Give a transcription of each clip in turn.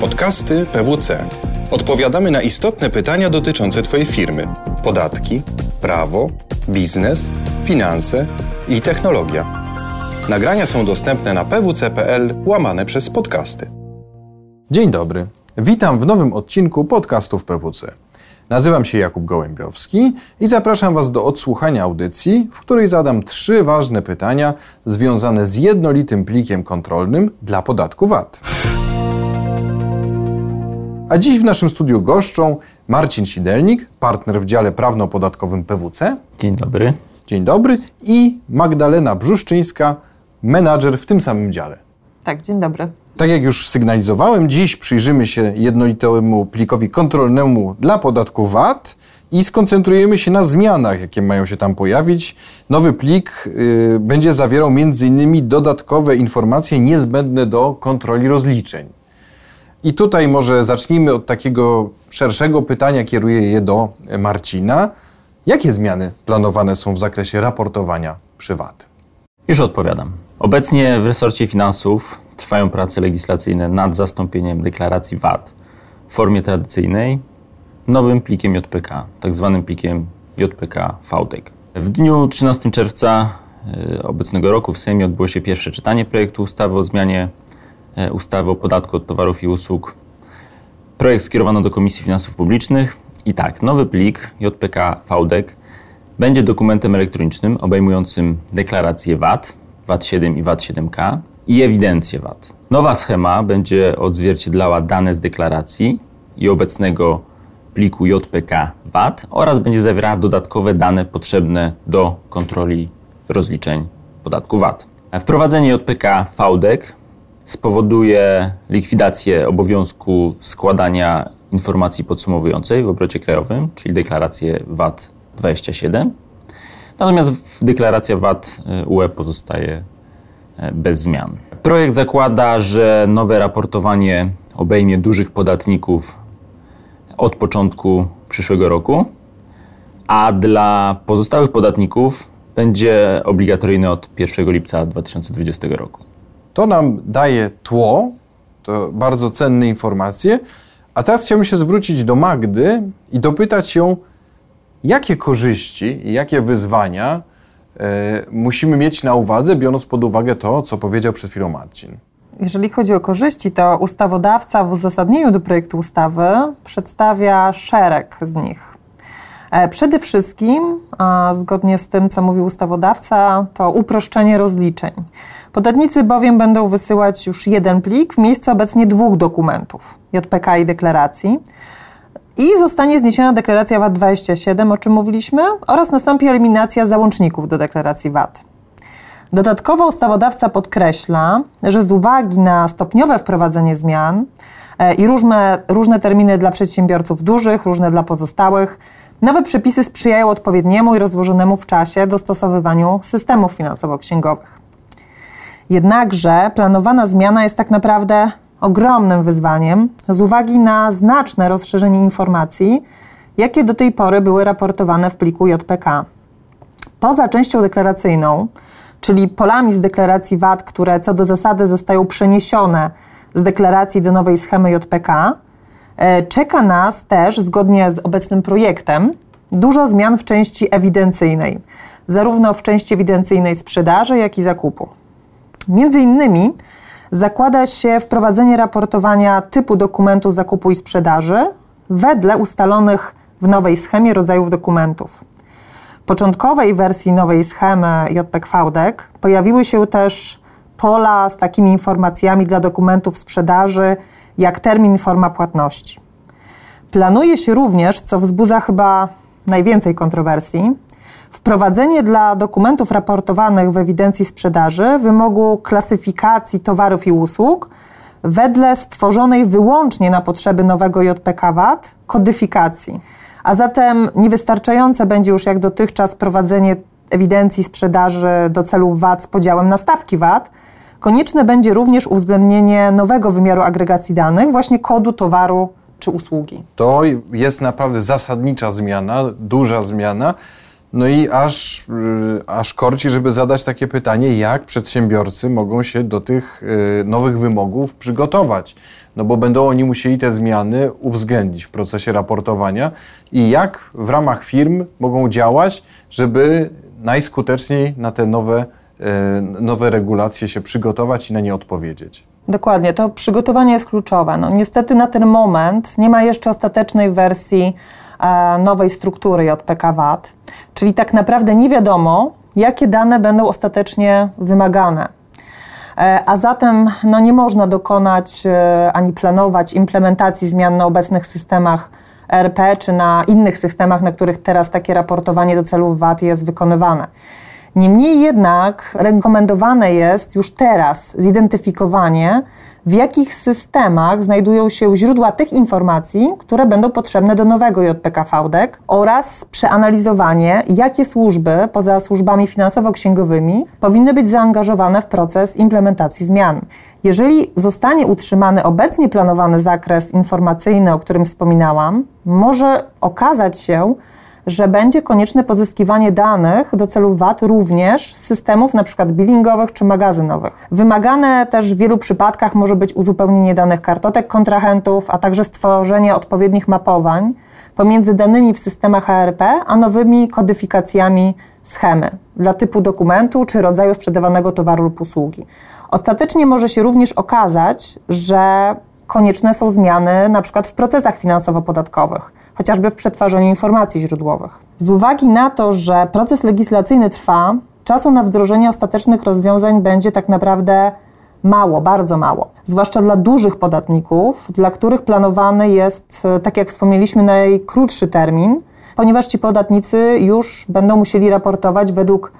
Podcasty PWC. Odpowiadamy na istotne pytania dotyczące Twojej firmy: podatki, prawo, biznes, finanse i technologia. Nagrania są dostępne na pwc.pl łamane przez podcasty. Dzień dobry. Witam w nowym odcinku podcastów PWC. Nazywam się Jakub Gołębiowski i zapraszam Was do odsłuchania audycji, w której zadam trzy ważne pytania związane z jednolitym plikiem kontrolnym dla podatku VAT. A dziś w naszym studiu goszczą Marcin Sidelnik, partner w dziale prawno-podatkowym PWC. Dzień dobry. Dzień dobry. I Magdalena Brzuszczyńska, menadżer w tym samym dziale. Tak, dzień dobry. Tak jak już sygnalizowałem, dziś przyjrzymy się jednolitemu plikowi kontrolnemu dla podatku VAT i skoncentrujemy się na zmianach, jakie mają się tam pojawić. Nowy plik y, będzie zawierał m.in. dodatkowe informacje niezbędne do kontroli rozliczeń. I tutaj może zacznijmy od takiego szerszego pytania, kieruję je do Marcina. Jakie zmiany planowane są w zakresie raportowania przy VAT? Już odpowiadam. Obecnie w resorcie finansów trwają prace legislacyjne nad zastąpieniem deklaracji VAT w formie tradycyjnej nowym plikiem JPK, tak zwanym plikiem JPK VDEC. W dniu 13 czerwca e, obecnego roku w Sejmie odbyło się pierwsze czytanie projektu ustawy o zmianie ustawy o podatku od towarów i usług. Projekt skierowano do Komisji Finansów Publicznych i tak, nowy plik JPK VDEC będzie dokumentem elektronicznym obejmującym deklarację VAT, VAT 7 i VAT 7K i ewidencję VAT. Nowa schema będzie odzwierciedlała dane z deklaracji i obecnego pliku JPK VAT oraz będzie zawierała dodatkowe dane potrzebne do kontroli rozliczeń podatku VAT. Wprowadzenie JPK VDEC spowoduje likwidację obowiązku składania informacji podsumowującej w obrocie krajowym, czyli deklarację VAT 27. Natomiast deklaracja VAT UE pozostaje e, bez zmian. Projekt zakłada, że nowe raportowanie obejmie dużych podatników od początku przyszłego roku, a dla pozostałych podatników będzie obligatoryjny od 1 lipca 2020 roku. To nam daje tło, to bardzo cenne informacje. A teraz chciałbym się zwrócić do Magdy i dopytać ją, jakie korzyści i jakie wyzwania e, musimy mieć na uwadze, biorąc pod uwagę to, co powiedział przed chwilą Marcin. Jeżeli chodzi o korzyści, to ustawodawca w uzasadnieniu do projektu ustawy przedstawia szereg z nich. E, przede wszystkim, zgodnie z tym, co mówił ustawodawca, to uproszczenie rozliczeń. Podatnicy bowiem będą wysyłać już jeden plik w miejsce obecnie dwóch dokumentów JPK i deklaracji. I zostanie zniesiona deklaracja VAT 27, o czym mówiliśmy, oraz nastąpi eliminacja załączników do deklaracji VAT. Dodatkowo ustawodawca podkreśla, że z uwagi na stopniowe wprowadzenie zmian i różne, różne terminy dla przedsiębiorców dużych, różne dla pozostałych, nowe przepisy sprzyjają odpowiedniemu i rozłożonemu w czasie dostosowywaniu systemów finansowo-księgowych. Jednakże planowana zmiana jest tak naprawdę ogromnym wyzwaniem z uwagi na znaczne rozszerzenie informacji, jakie do tej pory były raportowane w pliku JPK. Poza częścią deklaracyjną, czyli polami z deklaracji VAT, które co do zasady zostają przeniesione z deklaracji do nowej schemy JPK, e, czeka nas też, zgodnie z obecnym projektem, dużo zmian w części ewidencyjnej, zarówno w części ewidencyjnej sprzedaży, jak i zakupu. Między innymi zakłada się wprowadzenie raportowania typu dokumentu zakupu i sprzedaży wedle ustalonych w nowej schemie rodzajów dokumentów. W początkowej wersji nowej schemy JPEG VDEC pojawiły się też pola z takimi informacjami dla dokumentów sprzedaży, jak termin, forma płatności. Planuje się również, co wzbudza chyba najwięcej kontrowersji, Wprowadzenie dla dokumentów raportowanych w ewidencji sprzedaży wymogu klasyfikacji towarów i usług wedle stworzonej wyłącznie na potrzeby nowego JPK VAT kodyfikacji. A zatem niewystarczające będzie już jak dotychczas prowadzenie ewidencji sprzedaży do celów VAT z podziałem na stawki VAT. Konieczne będzie również uwzględnienie nowego wymiaru agregacji danych, właśnie kodu towaru czy usługi. To jest naprawdę zasadnicza zmiana, duża zmiana. No i aż, y, aż korci, żeby zadać takie pytanie, jak przedsiębiorcy mogą się do tych y, nowych wymogów przygotować. No bo będą oni musieli te zmiany uwzględnić w procesie raportowania i jak w ramach firm mogą działać, żeby najskuteczniej na te nowe, nowe regulacje się przygotować i na nie odpowiedzieć. Dokładnie, to przygotowanie jest kluczowe. No, niestety na ten moment nie ma jeszcze ostatecznej wersji e, nowej struktury JPK VAT, czyli tak naprawdę nie wiadomo, jakie dane będą ostatecznie wymagane. E, a zatem no, nie można dokonać e, ani planować implementacji zmian na obecnych systemach ERP czy na innych systemach, na których teraz takie raportowanie do celów VAT jest wykonywane. Niemniej jednak rekomendowane jest już teraz zidentyfikowanie, w jakich systemach znajdują się źródła tych informacji, które będą potrzebne do nowego JPK VDEK oraz przeanalizowanie, jakie służby poza służbami finansowo-księgowymi powinny być zaangażowane w proces implementacji zmian. Jeżeli zostanie utrzymany obecnie planowany zakres informacyjny, o którym wspominałam, może okazać się, że będzie konieczne pozyskiwanie danych do celów VAT również z systemów np. billingowych czy magazynowych. Wymagane też w wielu przypadkach może być uzupełnienie danych kartotek kontrahentów, a także stworzenie odpowiednich mapowań pomiędzy danymi w systemach ARP, a nowymi kodyfikacjami schemy dla typu dokumentu czy rodzaju sprzedawanego towaru lub usługi. Ostatecznie może się również okazać, że konieczne są zmiany na przykład w procesach finansowo-podatkowych, chociażby w przetwarzaniu informacji źródłowych. Z uwagi na to, że proces legislacyjny trwa, czasu na wdrożenie ostatecznych rozwiązań będzie tak naprawdę mało, bardzo mało. Zwłaszcza dla dużych podatników, dla których planowany jest, e, tak jak wspomnieliśmy, najkrótszy termin, ponieważ ci podatnicy już będą musieli raportować według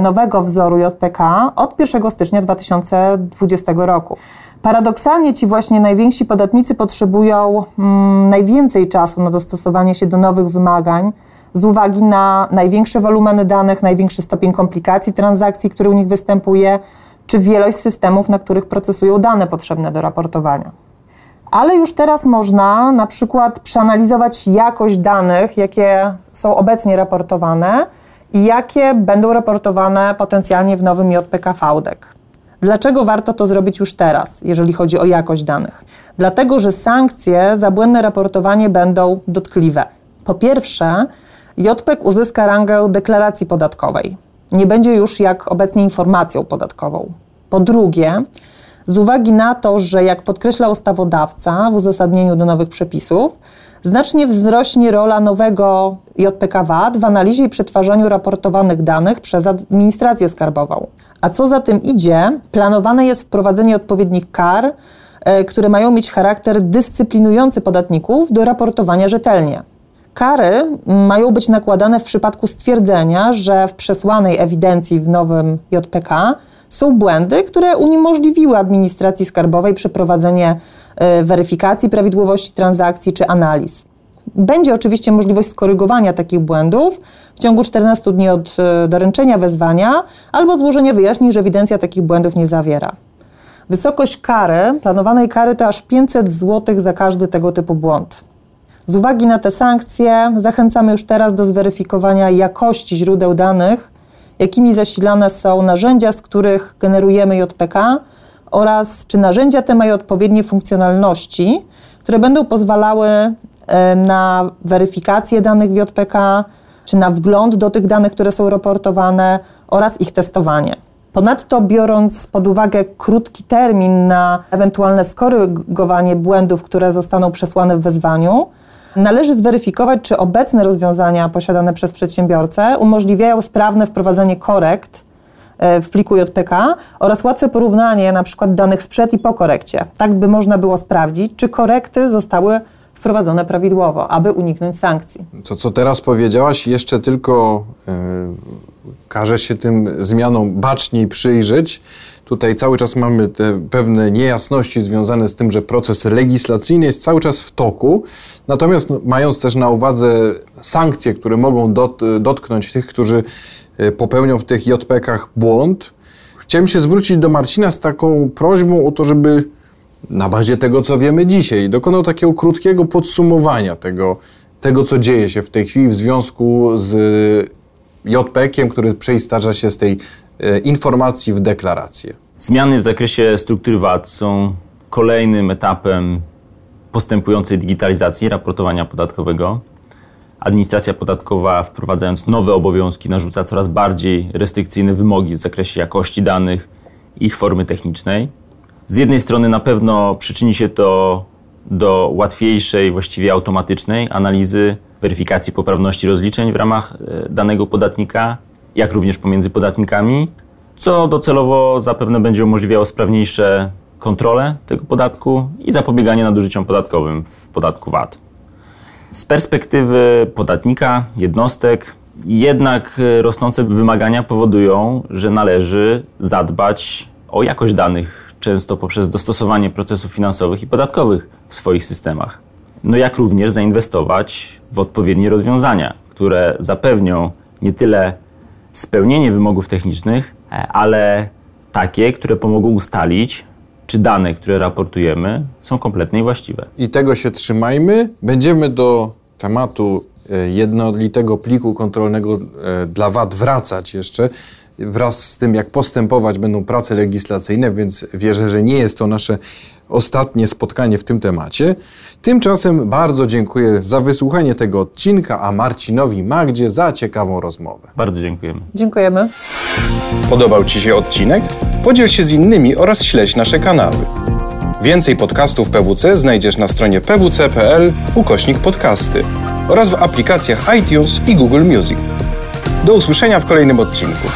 nowego wzoru JPK od 1 stycznia 2020 roku. Paradoksalnie ci właśnie najwięksi podatnicy potrzebują mm, najwięcej czasu na dostosowanie się do nowych wymagań z uwagi na największe wolumeny danych, największy stopień komplikacji transakcji, który u nich występuje, czy wielość systemów, na których procesują dane potrzebne do raportowania. Ale już teraz można na przykład przeanalizować jakość danych, jakie są obecnie raportowane jakie będą raportowane potencjalnie w nowym JPK VDEK. Dlaczego warto to zrobić już teraz, jeżeli chodzi o jakość danych? Dlatego, że sankcje za błędne raportowanie będą dotkliwe. Po pierwsze, JPEG uzyska rangę deklaracji podatkowej. Nie będzie już jak obecnie informacją podatkową. Po drugie, z uwagi na to, że jak podkreśla ustawodawca w uzasadnieniu do nowych przepisów, znacznie wzrośnie rola nowego JPK VAT w analizie i przetwarzaniu raportowanych danych przez administrację skarbową. A co za tym idzie, planowane jest wprowadzenie odpowiednich kar, e, które mają mieć charakter dyscyplinujący podatników do raportowania rzetelnie. Kary mają być nakładane w przypadku stwierdzenia, że w przesłanej ewidencji w nowym JPK są błędy, które uniemożliwiły administracji skarbowej przeprowadzenie e, weryfikacji prawidłowości transakcji czy analiz. Będzie oczywiście możliwość skorygowania takich błędów w ciągu 14 dni od e, doręczenia wezwania albo złożenia wyjaśnień, że ewidencja takich błędów nie zawiera. Wysokość kary, planowanej kary to aż 500 zł za każdy tego typu błąd. Z uwagi na te sankcje zachęcamy już teraz do zweryfikowania jakości źródeł danych, jakimi zasilane są narzędzia, z których generujemy JPK oraz czy narzędzia te mają odpowiednie funkcjonalności, które będą pozwalały E, na weryfikację danych w JPK, czy na wgląd do tych danych, które są raportowane oraz ich testowanie. Ponadto, biorąc pod uwagę krótki termin na ewentualne skorygowanie błędów, które zostaną przesłane w wezwaniu, należy zweryfikować, czy obecne rozwiązania posiadane przez przedsiębiorcę umożliwiają sprawne wprowadzenie korekt e, w pliku JPK oraz łatwe porównanie na przykład danych sprzed i po korekcie, tak by można było sprawdzić, czy korekty zostały wprowadzone prawidłowo, aby uniknąć sankcji. To, co teraz powiedziałaś, jeszcze tylko yy, każe się tym zmianom baczniej przyjrzeć. Tutaj cały czas mamy te pewne niejasności związane z tym, że proces legislacyjny jest cały czas w toku. Natomiast no, mając też na uwadze sankcje, które mogą dot, dotknąć tych, którzy e, popełnią w tych JPK-ach błąd, chciałem się zwrócić do Marcina z taką prośbą o to, żeby na bazie tego, co wiemy dzisiaj, dokonał takiego krótkiego podsumowania tego, tego, co dzieje się w tej chwili w związku z JPK-iem, który przeistarza się z tej e, informacji w deklarację. Zmiany w zakresie struktury VAT są kolejnym etapem postępującej digitalizacji raportowania podatkowego. Administracja podatkowa, wprowadzając nowe obowiązki, narzuca coraz bardziej restrykcyjne wymogi w zakresie jakości danych i ich formy technicznej. Z jednej strony na pewno przyczyni się to do łatwiejszej, właściwie automatycznej analizy, weryfikacji poprawności rozliczeń w ramach e, danego podatnika, jak również pomiędzy podatnikami, co docelowo zapewne będzie umożliwiało sprawniejsze kontrolę tego podatku i zapobieganie nadużyciom podatkowym w podatku VAT. Z perspektywy podatnika, jednostek, jednak rosnące wymagania powodują, że należy zadbać o jakość danych, często poprzez dostosowanie procesów finansowych i podatkowych w swoich systemach. No jak również zainwestować w odpowiednie rozwiązania, które zapewnią nie tyle spełnienie wymogów technicznych, ale takie, które pomogą ustalić, czy dane, które raportujemy, są kompletnie właściwe. I tego się trzymajmy. Będziemy do tematu e, jednolitego pliku kontrolnego e, dla VAT wracać jeszcze. Wraz z tym, jak postępować będą prace legislacyjne, więc wierzę, że nie jest to nasze ostatnie spotkanie w tym temacie. Tymczasem bardzo dziękuję za wysłuchanie tego odcinka, a Marcinowi Magdzie za ciekawą rozmowę. Bardzo dziękujemy. Dziękujemy. Podobał Ci się odcinek? Podziel się z innymi oraz śledź nasze kanały. Więcej podcastów PWC znajdziesz na stronie pwc.pl ukośnik podcasty oraz w aplikacjach iTunes i Google Music. Do usłyszenia w kolejnym odcinku.